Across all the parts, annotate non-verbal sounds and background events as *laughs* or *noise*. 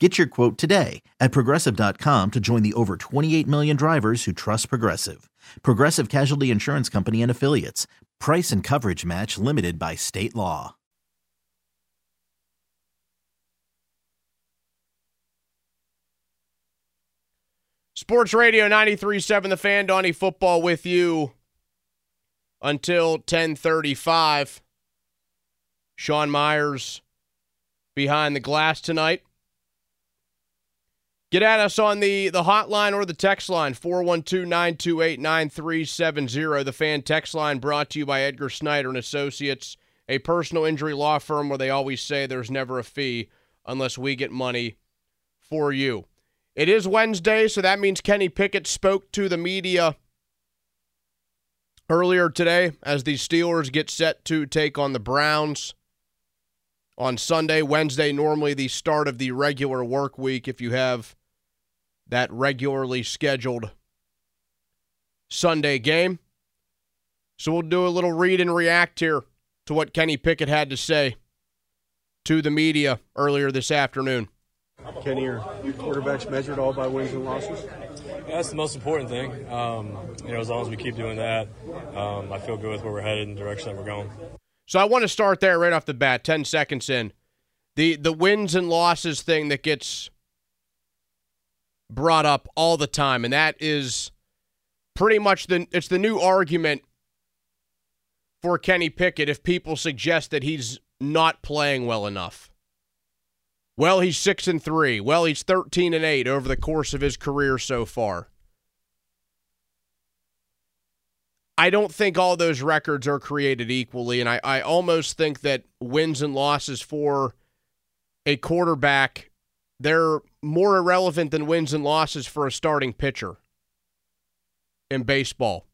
Get your quote today at progressive.com to join the over 28 million drivers who trust Progressive. Progressive Casualty Insurance Company and Affiliates. Price and coverage match limited by state law. Sports Radio 93.7 The Fan, Donnie Football with you until 1035. Sean Myers behind the glass tonight. Get at us on the, the hotline or the text line, 412 928 9370. The fan text line brought to you by Edgar Snyder and Associates, a personal injury law firm where they always say there's never a fee unless we get money for you. It is Wednesday, so that means Kenny Pickett spoke to the media earlier today as the Steelers get set to take on the Browns on Sunday. Wednesday, normally the start of the regular work week if you have that regularly scheduled Sunday game. So we'll do a little read and react here to what Kenny Pickett had to say to the media earlier this afternoon. Kenny, are your quarterbacks measured all by wins and losses? Yeah, that's the most important thing. Um, you know, as long as we keep doing that, um, I feel good with where we're headed and the direction that we're going. So I want to start there right off the bat, ten seconds in. The the wins and losses thing that gets brought up all the time, and that is pretty much the it's the new argument for Kenny Pickett if people suggest that he's not playing well enough. Well, he's 6 and 3. Well, he's 13 and 8 over the course of his career so far. I don't think all those records are created equally, and I, I almost think that wins and losses for a quarterback they're more irrelevant than wins and losses for a starting pitcher in baseball.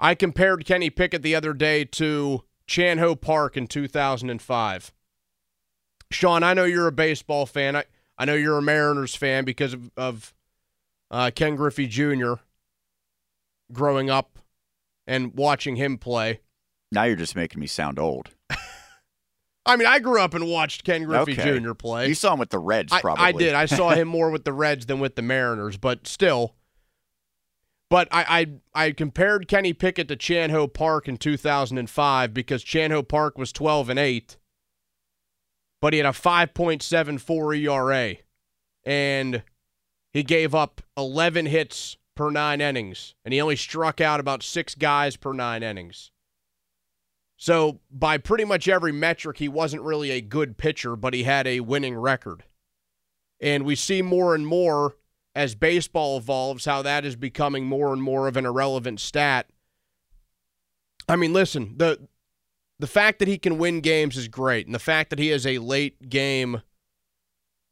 I compared Kenny Pickett the other day to Chan Ho Park in 2005. Sean, I know you're a baseball fan. I, I know you're a Mariners fan because of, of uh, Ken Griffey Jr. growing up and watching him play. Now you're just making me sound old. *laughs* I mean, I grew up and watched Ken Griffey okay. Jr. play. You saw him with the Reds, probably. I, I did. I saw *laughs* him more with the Reds than with the Mariners, but still. But I, I I compared Kenny Pickett to Chan Ho Park in 2005 because Chan Ho Park was 12 and 8, but he had a 5.74 ERA, and he gave up 11 hits per nine innings, and he only struck out about six guys per nine innings. So, by pretty much every metric, he wasn't really a good pitcher, but he had a winning record. And we see more and more as baseball evolves how that is becoming more and more of an irrelevant stat. I mean, listen, the the fact that he can win games is great, and the fact that he has a late game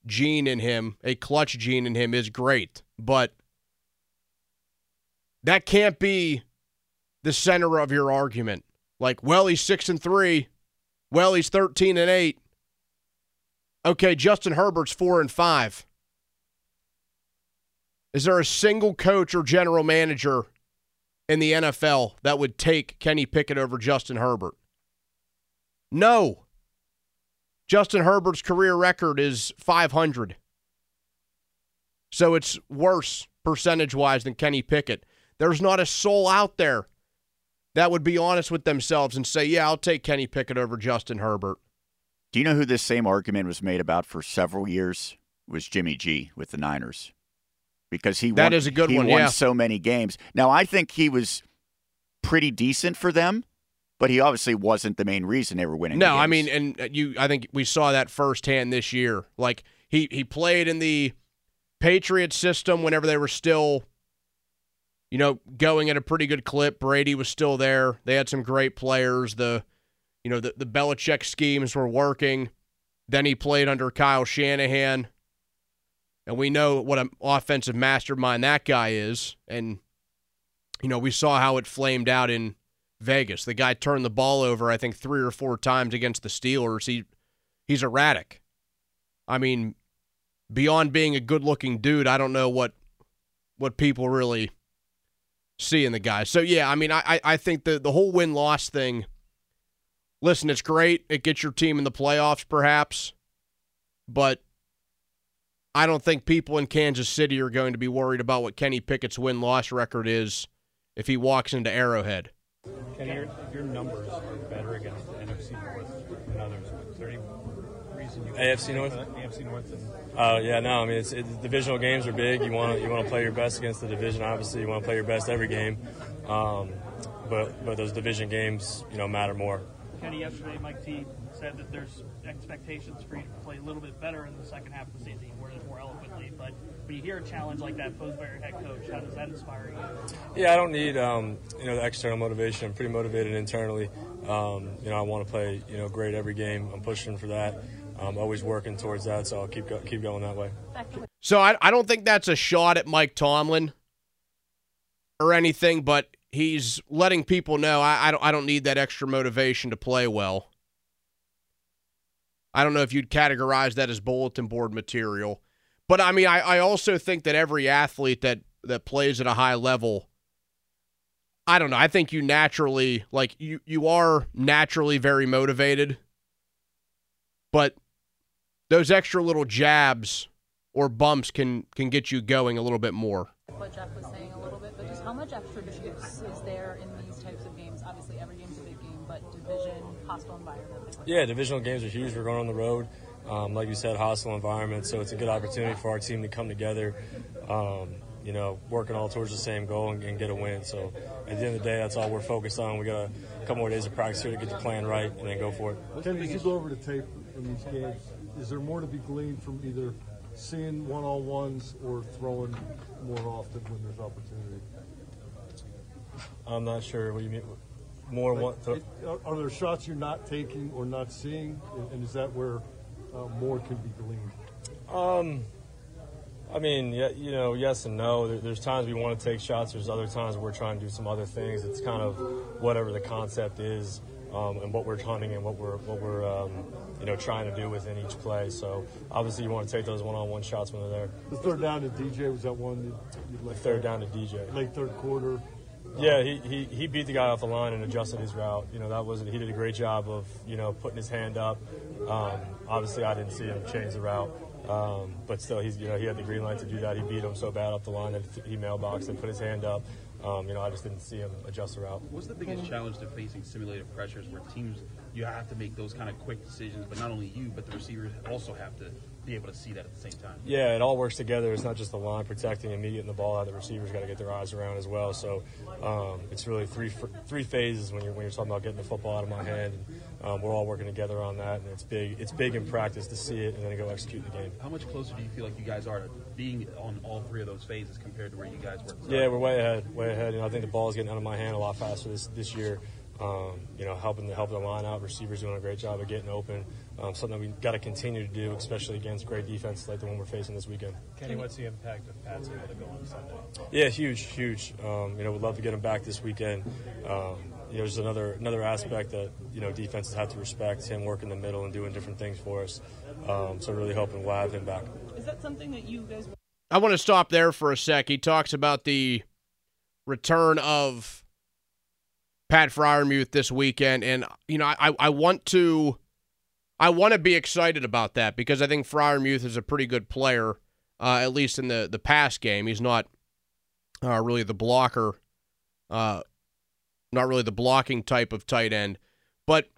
gene in him, a clutch gene in him is great, but that can't be the center of your argument. Like, well, he's six and three. Well, he's thirteen and eight. Okay, Justin Herbert's four and five. Is there a single coach or general manager in the NFL that would take Kenny Pickett over Justin Herbert? No. Justin Herbert's career record is 500. So it's worse percentage wise than Kenny Pickett. There's not a soul out there that would be honest with themselves and say, yeah, I'll take Kenny Pickett over Justin Herbert. Do you know who this same argument was made about for several years was Jimmy G with the Niners because he That won, is a good he one, won yeah. so many games. Now I think he was pretty decent for them, but he obviously wasn't the main reason they were winning. No, I mean, and uh, you, I think we saw that firsthand this year. Like he he played in the Patriot system whenever they were still, you know, going at a pretty good clip. Brady was still there. They had some great players. The, you know, the the Belichick schemes were working. Then he played under Kyle Shanahan, and we know what an offensive mastermind that guy is. And you know, we saw how it flamed out in Vegas. The guy turned the ball over, I think, three or four times against the Steelers. He he's erratic. I mean, beyond being a good looking dude, I don't know what what people really see in the guy. So yeah, I mean I I, I think the the whole win loss thing listen, it's great. It gets your team in the playoffs perhaps, but I don't think people in Kansas City are going to be worried about what Kenny Pickett's win loss record is if he walks into Arrowhead. Kenny, your, your numbers are better against the NFC North than others. Is there any reason you AFC North? AFC North and Uh, yeah, no, I mean, it's, it's divisional games are big. You want to you want to play your best against the division. Obviously, you want to play your best every game, um, but but those division games, you know, matter more. Kenny, yesterday Mike T said that there's expectations for you to play a little bit better in the second half of the season. He worded it more eloquently, but when you hear a challenge like that posed by your head coach, how does that inspire you? Yeah, I don't need um, you know the external motivation. I'm pretty motivated internally. Um, you know, I want to play you know great every game. I'm pushing for that. I'm always working towards that, so I'll keep go- keep going that way. So I, I don't think that's a shot at Mike Tomlin or anything, but he's letting people know I, I don't I don't need that extra motivation to play well. I don't know if you'd categorize that as bulletin board material. But I mean I, I also think that every athlete that, that plays at a high level I don't know. I think you naturally like you you are naturally very motivated. But those extra little jabs or bumps can can get you going a little bit more. what Jeff was saying a little bit, but just how much extra juice is there in these types of games? Obviously, every game's a big game, but division, hostile environment. like Yeah, divisional games are huge. We're going on the road. Um, like you said, hostile environment. So it's a good opportunity for our team to come together, um, you know, working all towards the same goal and, and get a win. So at the end of the day, that's all we're focused on. We got a couple more days of practice here to get the plan right and then go for it. Ken, as you go over the tape from these games, is there more to be gleaned from either seeing one-on-ones or throwing more often when there's opportunity? I'm not sure what you mean. More one. It- Are, there shots you're not taking or not seeing, and, and is that where uh, more can be gleaned? Um, I mean, yeah, you know, yes and no. There's times we want to take shots. There's other times we're trying to do some other things. It's kind of whatever the concept is, um, and what we're hunting and what we're what we're um, you know trying to do within each play. So obviously, you want to take those one-on-one shots when they're there. The third down to DJ was that one let Third down to DJ. late third quarter. Yeah, he, he, he beat the guy off the line and adjusted his route. You know, that wasn't, he did a great job of you know putting his hand up. Um, obviously, I didn't see him change the route, um, but still, he's you know he had the green light to do that. He beat him so bad off the line that he mailboxed and put his hand up. Um, you know, I just didn't see him adjust the route. What's the biggest challenge to facing simulated pressures where teams you have to make those kind of quick decisions, but not only you, but the receivers also have to be able to see that at the same time? Yeah, it all works together. It's not just the line protecting and me getting the ball out. The receivers got to get their eyes around as well. So um, it's really three three phases when you're when you're talking about getting the football out of my hand. And, um, we're all working together on that, and it's big. It's big in practice to see it and then go execute the game. How much closer do you feel like you guys are to being on all three of those phases compared to where you guys were? Yeah, we're way ahead, way ahead. You know, I think the ball is getting out of my hand a lot faster this this year. Um, you know, helping the helping the line out. Receivers doing a great job of getting open. Um, something we got to continue to do, especially against great defense like the one we're facing this weekend. Kenny, what's the impact of Pat's able to go on Sunday? Yeah, huge, huge. Um, you know, we'd love to get him back this weekend. Um, you know, there's another another aspect that you know defenses have to respect him working the middle and doing different things for us. Um, so really helping we'll have him back. Is that something that you guys I want to stop there for a sec. He talks about the return of Pat Freiermuth this weekend, and you know, I I want to I want to be excited about that because I think Freiermuth is a pretty good player, uh, at least in the the pass game. He's not uh, really the blocker, uh, not really the blocking type of tight end, but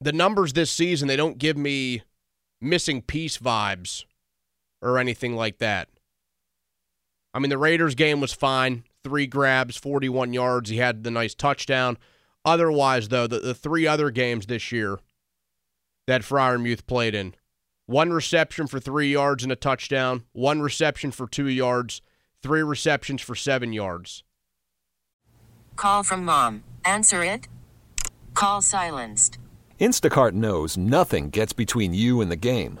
the numbers this season they don't give me missing piece vibes or anything like that. I mean, the Raiders game was fine. Three grabs, 41 yards. He had the nice touchdown. Otherwise, though, the, the three other games this year that Freiermuth played in one reception for three yards and a touchdown, one reception for two yards, three receptions for seven yards. Call from mom. Answer it. Call silenced. Instacart knows nothing gets between you and the game.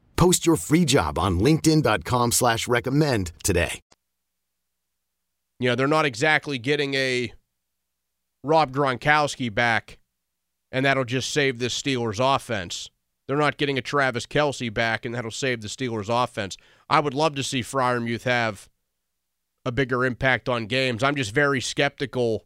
Post your free job on LinkedIn.com slash recommend today. Yeah, they're not exactly getting a Rob Gronkowski back, and that'll just save this Steelers offense. They're not getting a Travis Kelce back, and that'll save the Steelers offense. I would love to see Freiermuth have a bigger impact on games. I'm just very skeptical,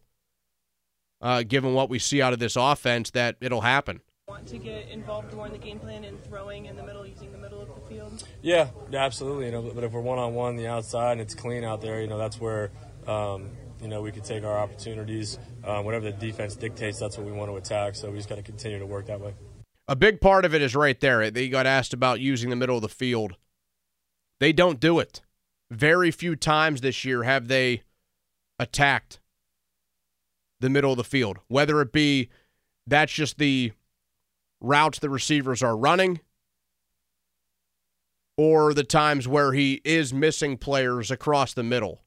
uh, given what we see out of this offense, that it'll happen. Want to get involved more in the game plan and throwing in the middle, using the middle of the field? Yeah, absolutely. You know, but if we're one on one, the outside, and it's clean out there, you know, that's where um, you know we could take our opportunities. Uh, whatever the defense dictates, that's what we want to attack. So we just got to continue to work that way. A big part of it is right there. They got asked about using the middle of the field. They don't do it. Very few times this year have they attacked the middle of the field, whether it be that's just the routes the receivers are running or the times where he is missing players across the middle.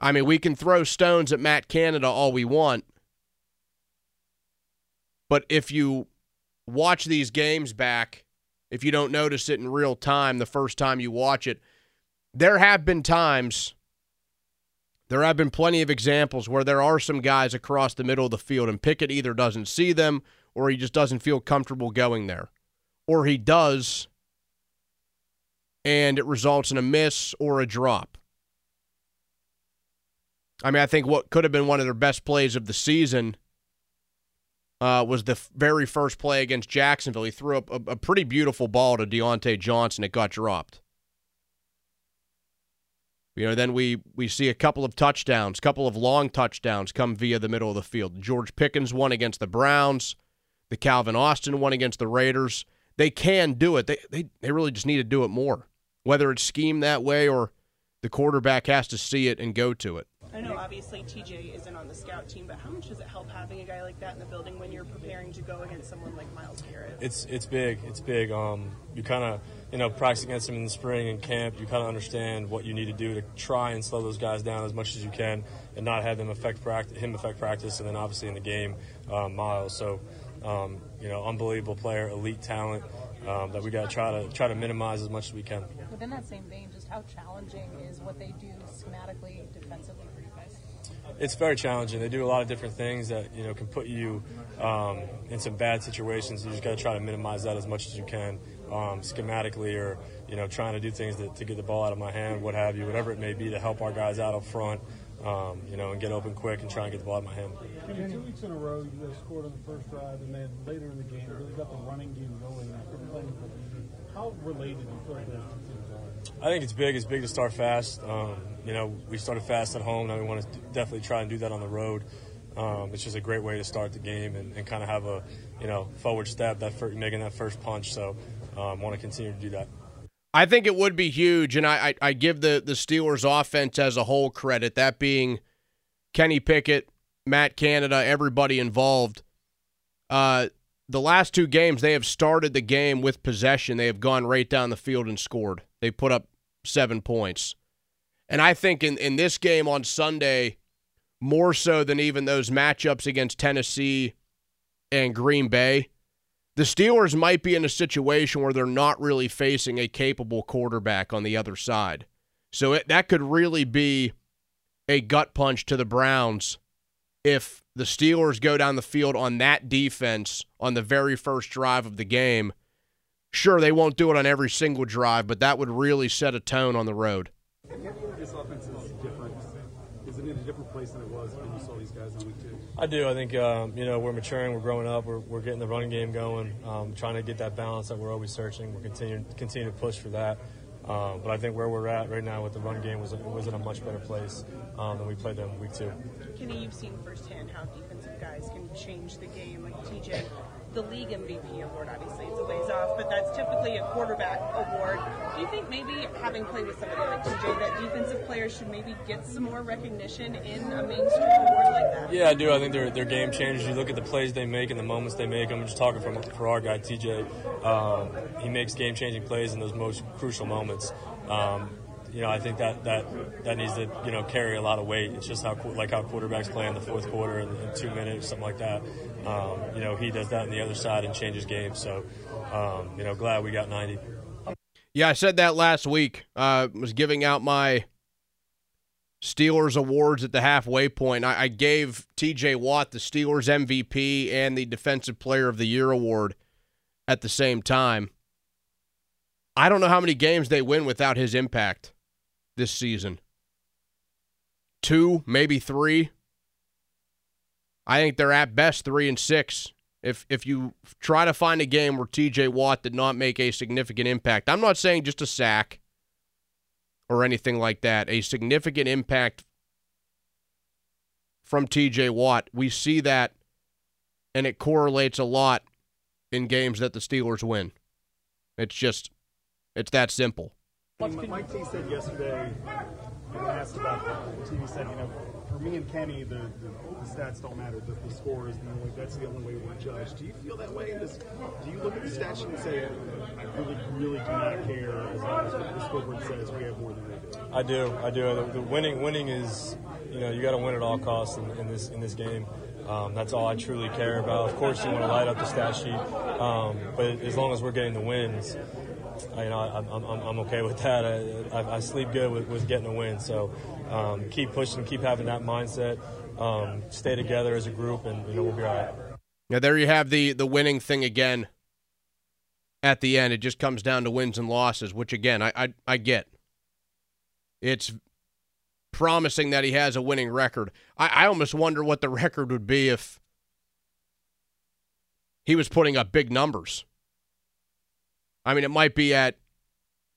I mean, we can throw stones at Matt Canada all we want, but if you watch these games back, if you don't notice it in real time the first time you watch it, there have been times, there have been plenty of examples where there are some guys across the middle of the field, and Pickett either doesn't see them or he just doesn't feel comfortable going there. Or he does, and it results in a miss or a drop. I mean, I think what could have been one of their best plays of the season uh, was the f- very first play against Jacksonville. He threw up a, a pretty beautiful ball to Diontae Johnson. It got dropped. You know, then we we see a couple of touchdowns, couple of long touchdowns come via the middle of the field. George Pickens won against the Browns, the Calvin Austin one against the Raiders. They can do it. They they they really just need to do it more. Whether it's schemed that way or the quarterback has to see it and go to it. I know obviously TJ isn't on the scout team, but how much does it help having a guy like that in the building when you're preparing to go against someone like Myles Garrett? It's it's big. It's big. Um, you kind of you know practice against him in the spring and camp. You kind of understand what you need to do to try and slow those guys down as much as you can, and not have them affect practice, him affect practice, and then obviously in the game, um, Myles. So um, you know, unbelievable player, elite talent. Um, that we got to try to try to minimize as much as we can. Within that same vein, just how challenging is what they do schematically, defensively for you guys? It's very challenging. They do a lot of different things that you know can put you um, in some bad situations. You just got to try to minimize that as much as you can, um, schematically, or you know trying to do things to, to get the ball out of my hand, what have you, whatever it may be, to help our guys out up front. Um, you know, and get open quick and try and get the ball out of my hand. Two weeks in a row, you guys scored on the first drive, and then later in the game, really got the running game going after playing for the year. How related do you feel like those two teams are? I think it's big. It's big to start fast. Um, you know, we started fast at home. Now we want to definitely try and do that on the road. Um, it's just a great way to start the game and, and kind of have a, you know, forward step, that making that first punch. So I um, want to continue to do that. I think it would be huge, and I, I, I give the, the Steelers offense as a whole credit, that being Kenny Pickett, Matt Canada, everybody involved. Uh, the last two games, they have started the game with possession. They have gone right down the field and scored. They put up seven points. And I think in, in this game on Sunday, more so than even those matchups against Tennessee and Green Bay, the Steelers might be in a situation where they're not really facing a capable quarterback on the other side. So it, that could really be a gut punch to the Browns if the Steelers go down the field on that defense on the very first drive of the game. Sure, they won't do it on every single drive, but that would really set a tone on the road. This offense is different. Is it in a different place than it was when you saw these guys in week two? I do. I think um, you know we're maturing, we're growing up, we're, we're getting the running game going, um, trying to get that balance that we're always searching. We're continuing continue to push for that. Um, but I think where we're at right now with the run game was was in a much better place um, than we played them week two. Kenny, you've seen firsthand how defensive guys can change the game. Like TJ, the league MVP award, obviously it's a ways off, but that's typically a quarterback award. Do you think maybe having played with somebody like TJ, that defensive players should maybe get some more recognition in a mainstream award like that? Yeah, I do. I think they're, they're game changers. You look at the plays they make and the moments they make. I'm just talking from for our guy TJ. Um, he makes game changing plays in those most crucial moments. Um, you know, I think that, that that needs to you know carry a lot of weight. It's just how like how quarterbacks play in the fourth quarter in two minutes, something like that. Um, you know, he does that on the other side and changes games. So, um, you know, glad we got 90. Yeah, I said that last week. Uh, was giving out my Steelers awards at the halfway point. I, I gave T.J. Watt the Steelers MVP and the Defensive Player of the Year award at the same time. I don't know how many games they win without his impact this season. Two, maybe three. I think they're at best three and six. If if you try to find a game where T.J. Watt did not make a significant impact, I'm not saying just a sack or anything like that. A significant impact from T.J. Watt. We see that, and it correlates a lot in games that the Steelers win. It's just, it's that simple. Mike T said yesterday, when asked about the TV said, you know, for me and Kenny, the, the, the stats don't matter. The, the score is the only, that's the only way we're judged. Do you feel that way? This, do you look at the stat sheet and say, I really, really do not care as long as the scoreboard says we have more than they do? I do. I do. The, the winning, winning is, you know, you got to win at all costs in, in this in this game. Um, that's all I truly care about. Of course, you want to light up the stat sheet, um, but as long as we're getting the wins, you know, I, I'm, I'm, okay with that. I, I, I sleep good with, with getting a win. So um, keep pushing, keep having that mindset. Um, stay together as a group, and you know we'll be all right. Now there you have the the winning thing again. At the end, it just comes down to wins and losses, which again I I, I get. It's promising that he has a winning record. I, I almost wonder what the record would be if he was putting up big numbers. I mean, it might be at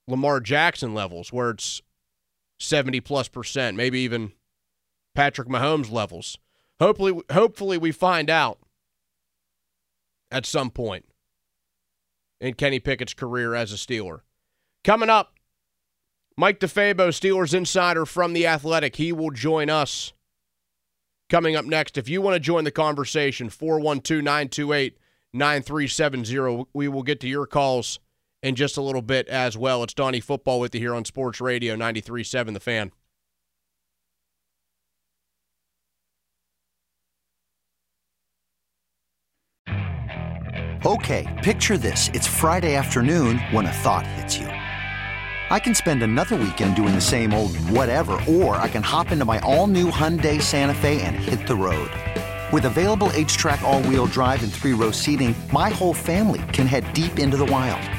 Lamar Jackson levels where it's 70 plus percent, maybe even Patrick Mahomes levels. Hopefully, hopefully we find out at some point in Kenny Pickett's career as a Steeler. Coming up, Mike DeFabo, Steelers insider from The Athletic. He will join us coming up next. If you want to join the conversation, 412 928 9370. We will get to your calls in just a little bit as well. It's Donnie Football with you here on Sports Radio 93.7 The Fan. Okay, picture this. It's Friday afternoon when a thought hits you. I can spend another weekend doing the same old whatever, or I can hop into my all-new Hyundai Santa Fe and hit the road. With available H-Track all-wheel drive and three-row seating, my whole family can head deep into the wild.